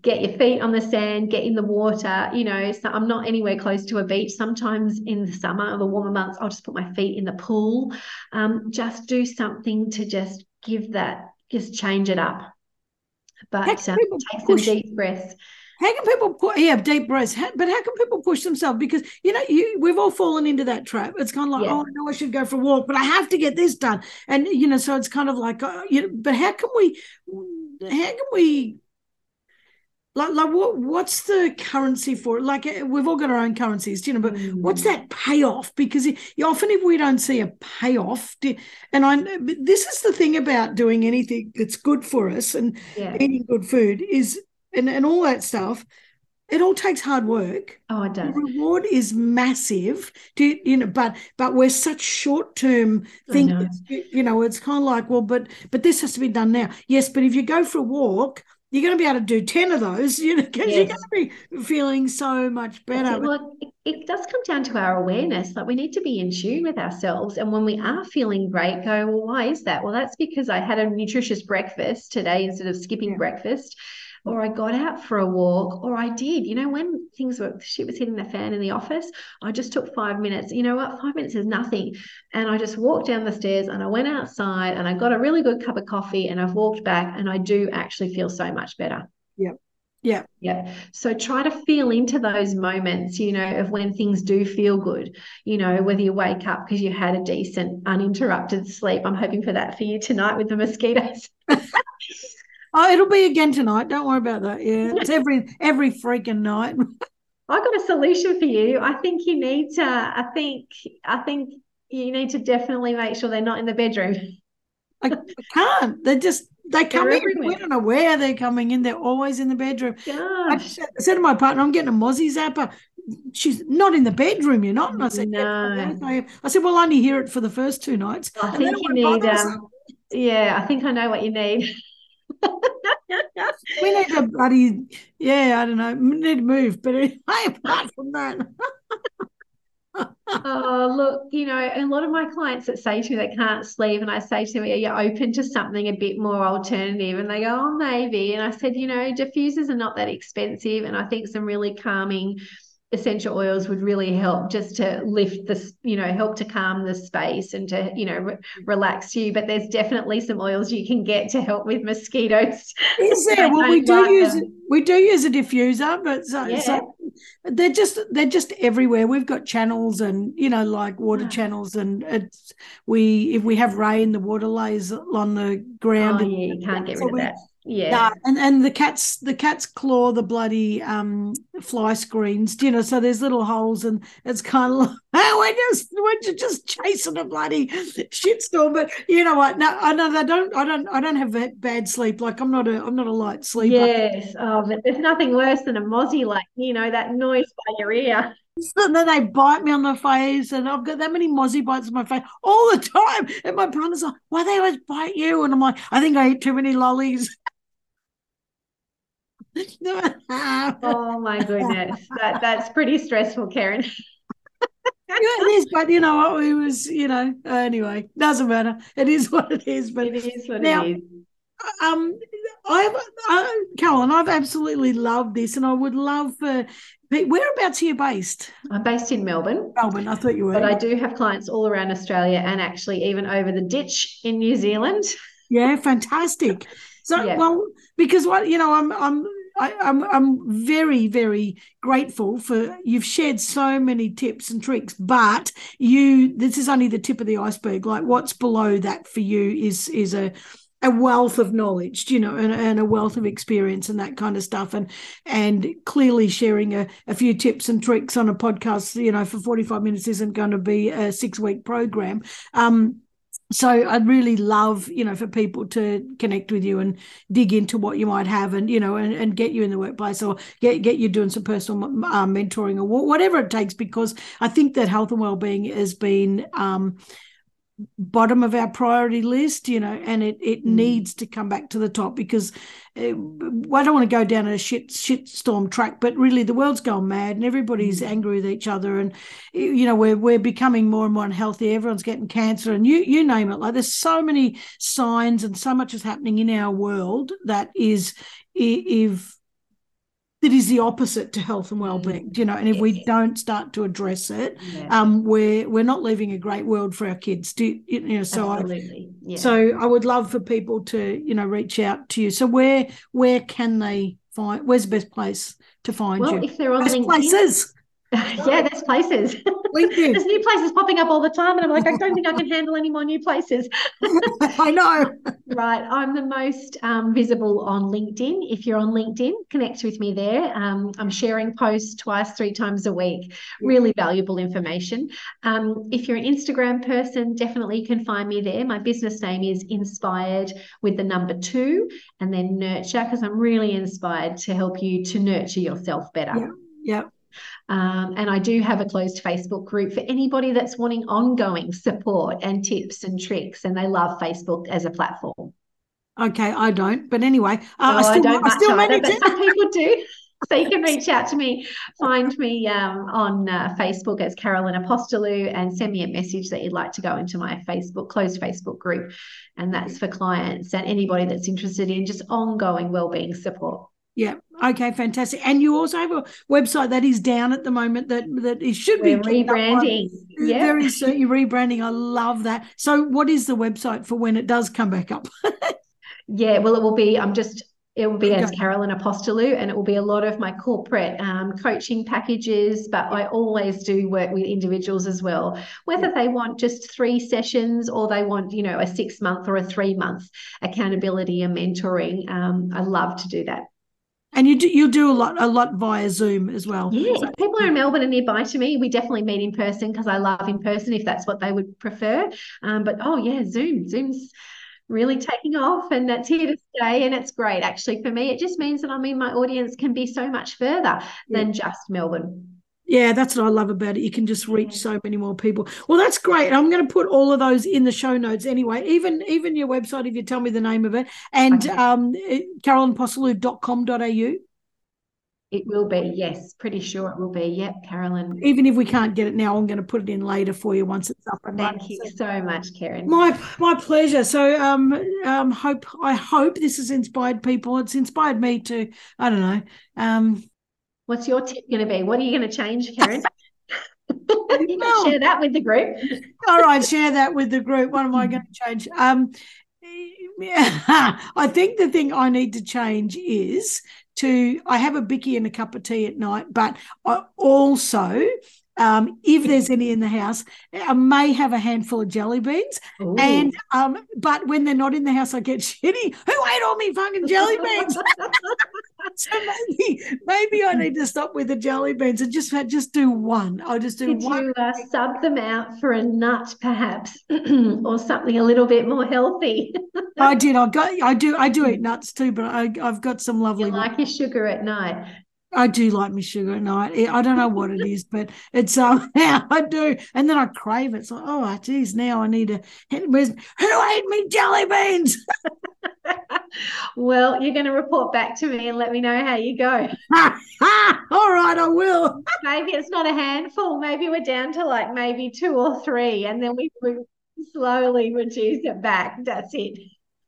get your feet on the sand, get in the water. You know, so I'm not anywhere close to a beach. Sometimes in the summer or the warmer months, I'll just put my feet in the pool. Um, just do something to just give that, just change it up. But can um, take some deep breaths. How can people put? Yeah, deep breaths. How, but how can people push themselves? Because you know, you we've all fallen into that trap. It's kind of like, Yeah. oh, I know I should go for a walk, but I have to get this done. And you know, so it's kind of like, uh, you know, but how can we? How can we? Like, like what? What's the currency for it? Like, uh, we've all got our own currencies, you know. But what's Mm. that payoff? Because you often, if we don't see a payoff, and I, this is the thing about doing anything that's good for us and Yeah. eating good food is, and and all that stuff. It all takes hard work. Oh, it The does. reward is massive. Do you, you know? But but we're such short term I know. You, know, it's kind of like, well, but but this has to be done now. Yes, but if you go for a walk you're going to be able to do 10 of those, you know, because yes. you're going to be feeling so much better. Well, it, it, does come down to our awareness. Like we need to be in tune with ourselves. And when we are feeling great, go, well, why is that? Well, that's because I had a nutritious breakfast today instead of skipping yeah. breakfast or I got out for a walk, or I did. You know, when things were shit was hitting the fan in the office, I just took five minutes. You know what? Five minutes is nothing. And I just walked down the stairs and I went outside and I got a really good cup of coffee and I've walked back and I do actually feel so much better. Yep. Yeah. Yeah. So try to feel into those moments, you know, of when things do feel good, you know, whether you wake up because you had a decent, uninterrupted sleep. I'm hoping for that for you tonight with the mosquitoes. [LAUGHS] Oh, it'll be again tonight. Don't worry about that. Yeah, it's [LAUGHS] every every freaking night. I've got a solution for you. I think you need to. I think. I think you need to definitely make sure they're not in the bedroom. I, I can't. They're just they come they're in. Everywhere. We don't know where they're coming in. They're always in the bedroom. I said to my partner, "I'm getting a mozzie zapper." She's not in the bedroom. You're not. And I said, "No." I said, "Well, I only hear it for the first two nights." I think you need. Um, yeah, I think I know what you need [LAUGHS] we need to bloody yeah, I don't know, we need to move. But [LAUGHS] anyway, apart from that. [LAUGHS] oh look you know a lot of my clients that say to me they can't sleep and i say to them are you open to something a bit more alternative and they go oh maybe and i said you know diffusers are not that expensive and i think some really calming essential oils would really help just to lift this, you know, help to calm the space and to, you know, re- relax you. But there's definitely some oils you can get to help with mosquitoes. Is [LAUGHS] there? well, we do like use them. we do use a diffuser, but so, yeah. so, they're just they're just everywhere. We've got channels and you know like water channels, and it's we if we have rain, the water lays on the ground. Oh, yeah, you can't get rid of that yeah. And and the cats the cats claw the bloody um fly screens you know so there's little holes and it's kind of like [LAUGHS] oh we're just we're just chasing a bloody shitstorm? But you know what? No i know they don't i don't i don't have bad sleep. Like i'm not a i'm not a light sleeper. Yes. Oh but there's nothing worse than a mozzie like you know that noise by your ear. And then they bite me on the face, and I've got that many mozzie bites on my face all the time. And my partner's like, "Why they always bite you?" And I'm like, "I think I eat too many lollies." Oh my goodness, that that's pretty stressful, Karen. [LAUGHS] yeah, it is, but you know what? It was, you know, anyway, doesn't matter. It is what it is. But it is what now, it is. Um, I've, uh, Carolyn, I've absolutely loved this, and I would love for Whereabouts are you based? I'm based in Melbourne. Melbourne, I thought you were. But I do have clients all around Australia and actually even over the ditch in New Zealand. Yeah, fantastic. So, yeah. well, because what you know, I'm I'm I, am I'm, I'm very very grateful for you've shared so many tips and tricks, but you this is only the tip of the iceberg. Like what's below that for you is is a a wealth of knowledge, you know, and, and, a wealth of experience and that kind of stuff. And and clearly sharing a, a few tips and tricks on a podcast, you know, for 45 minutes isn't going to be a six week program. Um, so I'd really love, you know, for people to connect with you and dig into what you might have and, you know, and, and get you in the workplace or get, get you doing some personal uh, mentoring or whatever it takes, because I think that health and well-being has been, um, bottom of our priority list, you know, and it it mm. needs to come back to the top because it, uh, I don't want to go down a shit shit storm track, but really the world's gone mad and everybody's mm. angry with each other, and you know we're we're becoming more and more unhealthy. Everyone's getting cancer, and you you name it. Like there's so many signs and so much is happening in our world that is if that is the opposite to health and well-being you know and if yes. we don't start to address it yeah. um we're we're not leaving a great world for our kids do you know so Absolutely. I, yeah. so i would love for people to you know reach out to you so where where can they find where's the best place to find you? well, you if they're on best LinkedIn, places [LAUGHS] yeah, there's places. LinkedIn. [LAUGHS] there's new places popping up all the time, and I'm like, I don't think I can handle any more new places. [LAUGHS] I know. Right, I'm the most um, visible on LinkedIn. If you're on LinkedIn, connect with me there. Um, I'm sharing posts twice, three times a week. Really valuable information. Um, if you're an Instagram person, definitely you can find me there. My business name is Inspired with the number two, and then Nurture because I'm really inspired to help you to nurture yourself better. Yeah. Yeah. Um, and I do have a closed Facebook group for anybody that's wanting ongoing support and tips and tricks, and they love Facebook as a platform. Okay, I don't. But anyway, uh, I, I, still, I don't I still either, manage it. some people [LAUGHS] do. So you can reach out to me, find me um, on uh, Facebook as Carolyn Apostolou, and send me a message that you'd like to go into my Facebook closed Facebook group, and that's for clients and anybody that's interested in just ongoing wellbeing support. Yeah. Okay. Fantastic. And you also have a website that is down at the moment that that it should We're be rebranding. Yeah. Yeah. Very soon. You're rebranding. I love that. So, what is the website for when it does come back up? [LAUGHS] Yeah, well, it will be. I'm just. It will be as Okay. Carolyn Apostolou, and it will be a lot of my corporate um, coaching packages. But I always do work with individuals as well, whether they want just three sessions or they want, you know, a six month or a three month accountability and mentoring. Um, I love to do that. And you do you do a lot a lot via Zoom as well. Yeah, if people are in Melbourne and nearby to me, we definitely meet in person because I love in person if that's what they would prefer. Um, but oh yeah, Zoom, Zoom's really taking off and it's here to stay and it's great actually for me. It just means that I mean my audience can be so much further than just Melbourne. Yeah, that's what I love about it. You can just reach so many more people. Well, that's great. I'm going to put all of those in the show notes anyway. Even even your website, if you tell me the name of it, and Okay. um, carolynapostolou.com.au. It will be, yes, pretty sure it will be. Yep, Carolyn. Even if we can't get it now, I'm going to put it in later for you once it's up and running. Thank you So- so much, Karen. My my pleasure. So um um hope I hope this has inspired people. It's inspired me to I don't know um What's your tip going to be? What are you going to change, Karen? [LAUGHS] [LAUGHS] Well- share that with the group. all right share that with the group. What am I going to change? Um [LAUGHS] I think the thing I need to change is to I have a bicky and a cup of tea at night, but I also um, if there's any in the house, I may have a handful of jelly beans. Ooh. And um, but when they're not in the house, I get shitty. Who ate all me fucking jelly beans? [LAUGHS] so maybe maybe I need to stop with the jelly beans and just just do one. I'll just do Could one. you uh, sub them out for a nut, perhaps, [CLEARS THROAT] or something a little bit more healthy? I did. I got. I do. I do [LAUGHS] eat nuts too, but I, I've got some you lovely. like your sugar at night. I do like my sugar at night. I don't know what it is, but it's um. [LAUGHS] Yeah, I do, and then I crave it. It's like, oh, geez, now I need a. Where's who ate me jelly beans? [LAUGHS] Well, you're going to report back to me and let me know how you go. [LAUGHS] All right, I will. Maybe it's not a handful. Maybe we're down to like maybe two or three, and then we, we slowly reduce it back. That's it.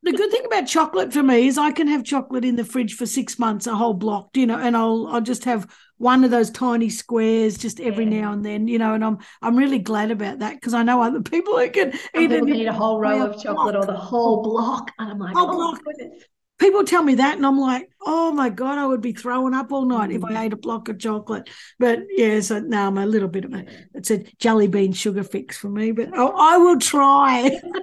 The good thing about chocolate for me is I can have chocolate in the fridge for six months, a whole block, you know, and I'll I'll just have one of those tiny squares just every Yeah. now and then, you know, and I'm I'm really glad about that because I know other [LAUGHS] people who can Some eat people it. eat a whole row of chocolate or the whole block, and I'm like, Whole oh block. goodness. People tell me that, and I'm like, oh my god, I would be throwing up all night if Mm. I ate a block of chocolate. But yeah, so now I'm a little bit of a it's a jelly bean sugar fix for me, but I, I will try. [LAUGHS]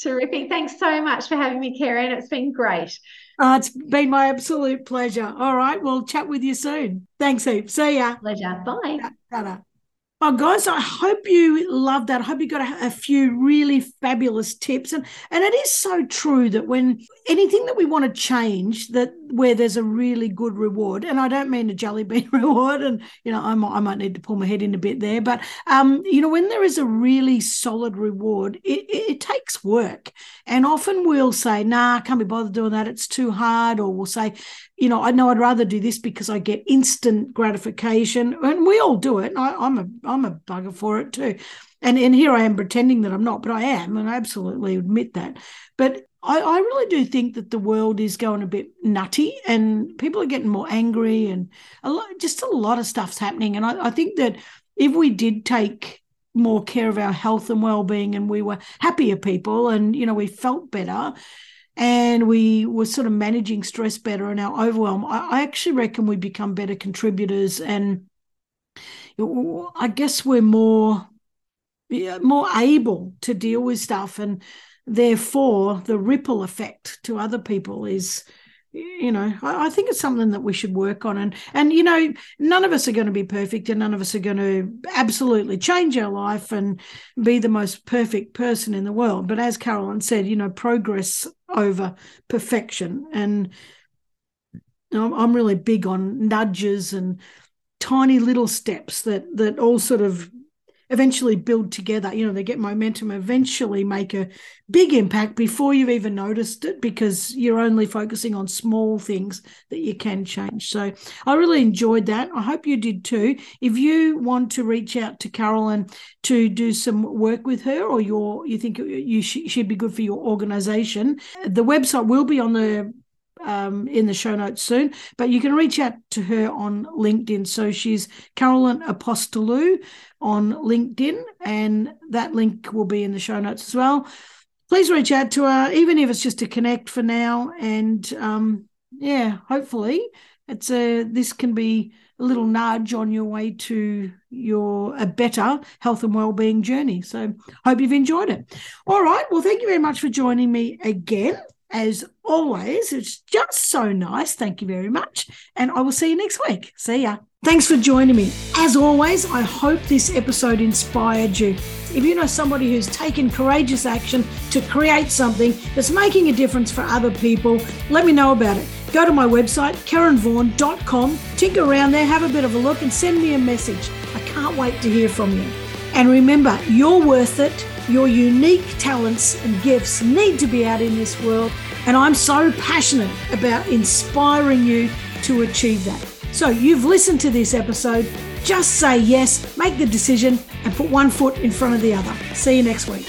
Terrific. Thanks so much for having me, Karen. It's been great. Uh, it's been my absolute pleasure. All right, we'll chat with you soon. Thanks, heap. See ya. Pleasure. Bye. Ta-da. Oh, guys, I hope you loved that. I hope you got a, a few really fabulous tips. And and it is so true that when anything that we want to change, that where there's a really good reward, and I don't mean a jelly bean [LAUGHS] reward, and you know, I might, I might need to pull my head in a bit there, but um, you know, when there is a really solid reward, it, it, it takes work. And often we'll say, nah, can't be bothered doing that. It's too hard. Or we'll say, you know, I know I'd rather do this because I get instant gratification, and we all do it. I, I'm a I'm a bugger for it too, and and here I am pretending that I'm not, but I am, and I absolutely admit that. But I, I really do think that the world is going a bit nutty, and people are getting more angry, and a lot, just a lot of stuff's happening. And I, I think that if we did take more care of our health and well-being, and we were happier people, and you know, we felt better and we were sort of managing stress better and our overwhelm, I, I actually reckon we become better contributors. And I guess we're more, more able to deal with stuff. And therefore, the ripple effect to other people is, you know, I, I think it's something that we should work on. And, and, you know, none of us are going to be perfect and none of us are going to absolutely change our life and be the most perfect person in the world. But as Carolyn said, you know, progress over perfection. And I'm I'm really big on nudges and tiny little steps that that all sort of eventually build together. You know, they get momentum, eventually make a big impact before you've even noticed it because you're only focusing on small things that you can change. So I really enjoyed that. I hope you did too. If you want to reach out to Carolyn to do some work with her or your you think you sh- she'd be good for your organization, the website will be on the um, in the show notes soon. But you can reach out to her on LinkedIn. So she's Carolyn Apostolou on LinkedIn, and that link will be in the show notes as well. Please reach out to her, even if it's just to connect for now. And um, yeah, hopefully, it's a this can be a little nudge on your way to your a better health and well-being journey. So hope you've enjoyed it. All right. Well, thank you very much for joining me again as always. It's just so nice. Thank you very much. And I will see you next week. See ya. Thanks for joining me. As always, I hope this episode inspired you. If you know somebody who's taken courageous action to create something that's making a difference for other people, let me know about it. Go to my website, karenvaughan.com, tinker around there, have a bit of a look, and send me a message. I can't wait to hear from you. And remember, you're worth it. Your unique talents and gifts need to be out in this world. And I'm so passionate about inspiring you to achieve that. So you've listened to this episode. Just say yes, make the decision, and put one foot in front of the other. See you next week.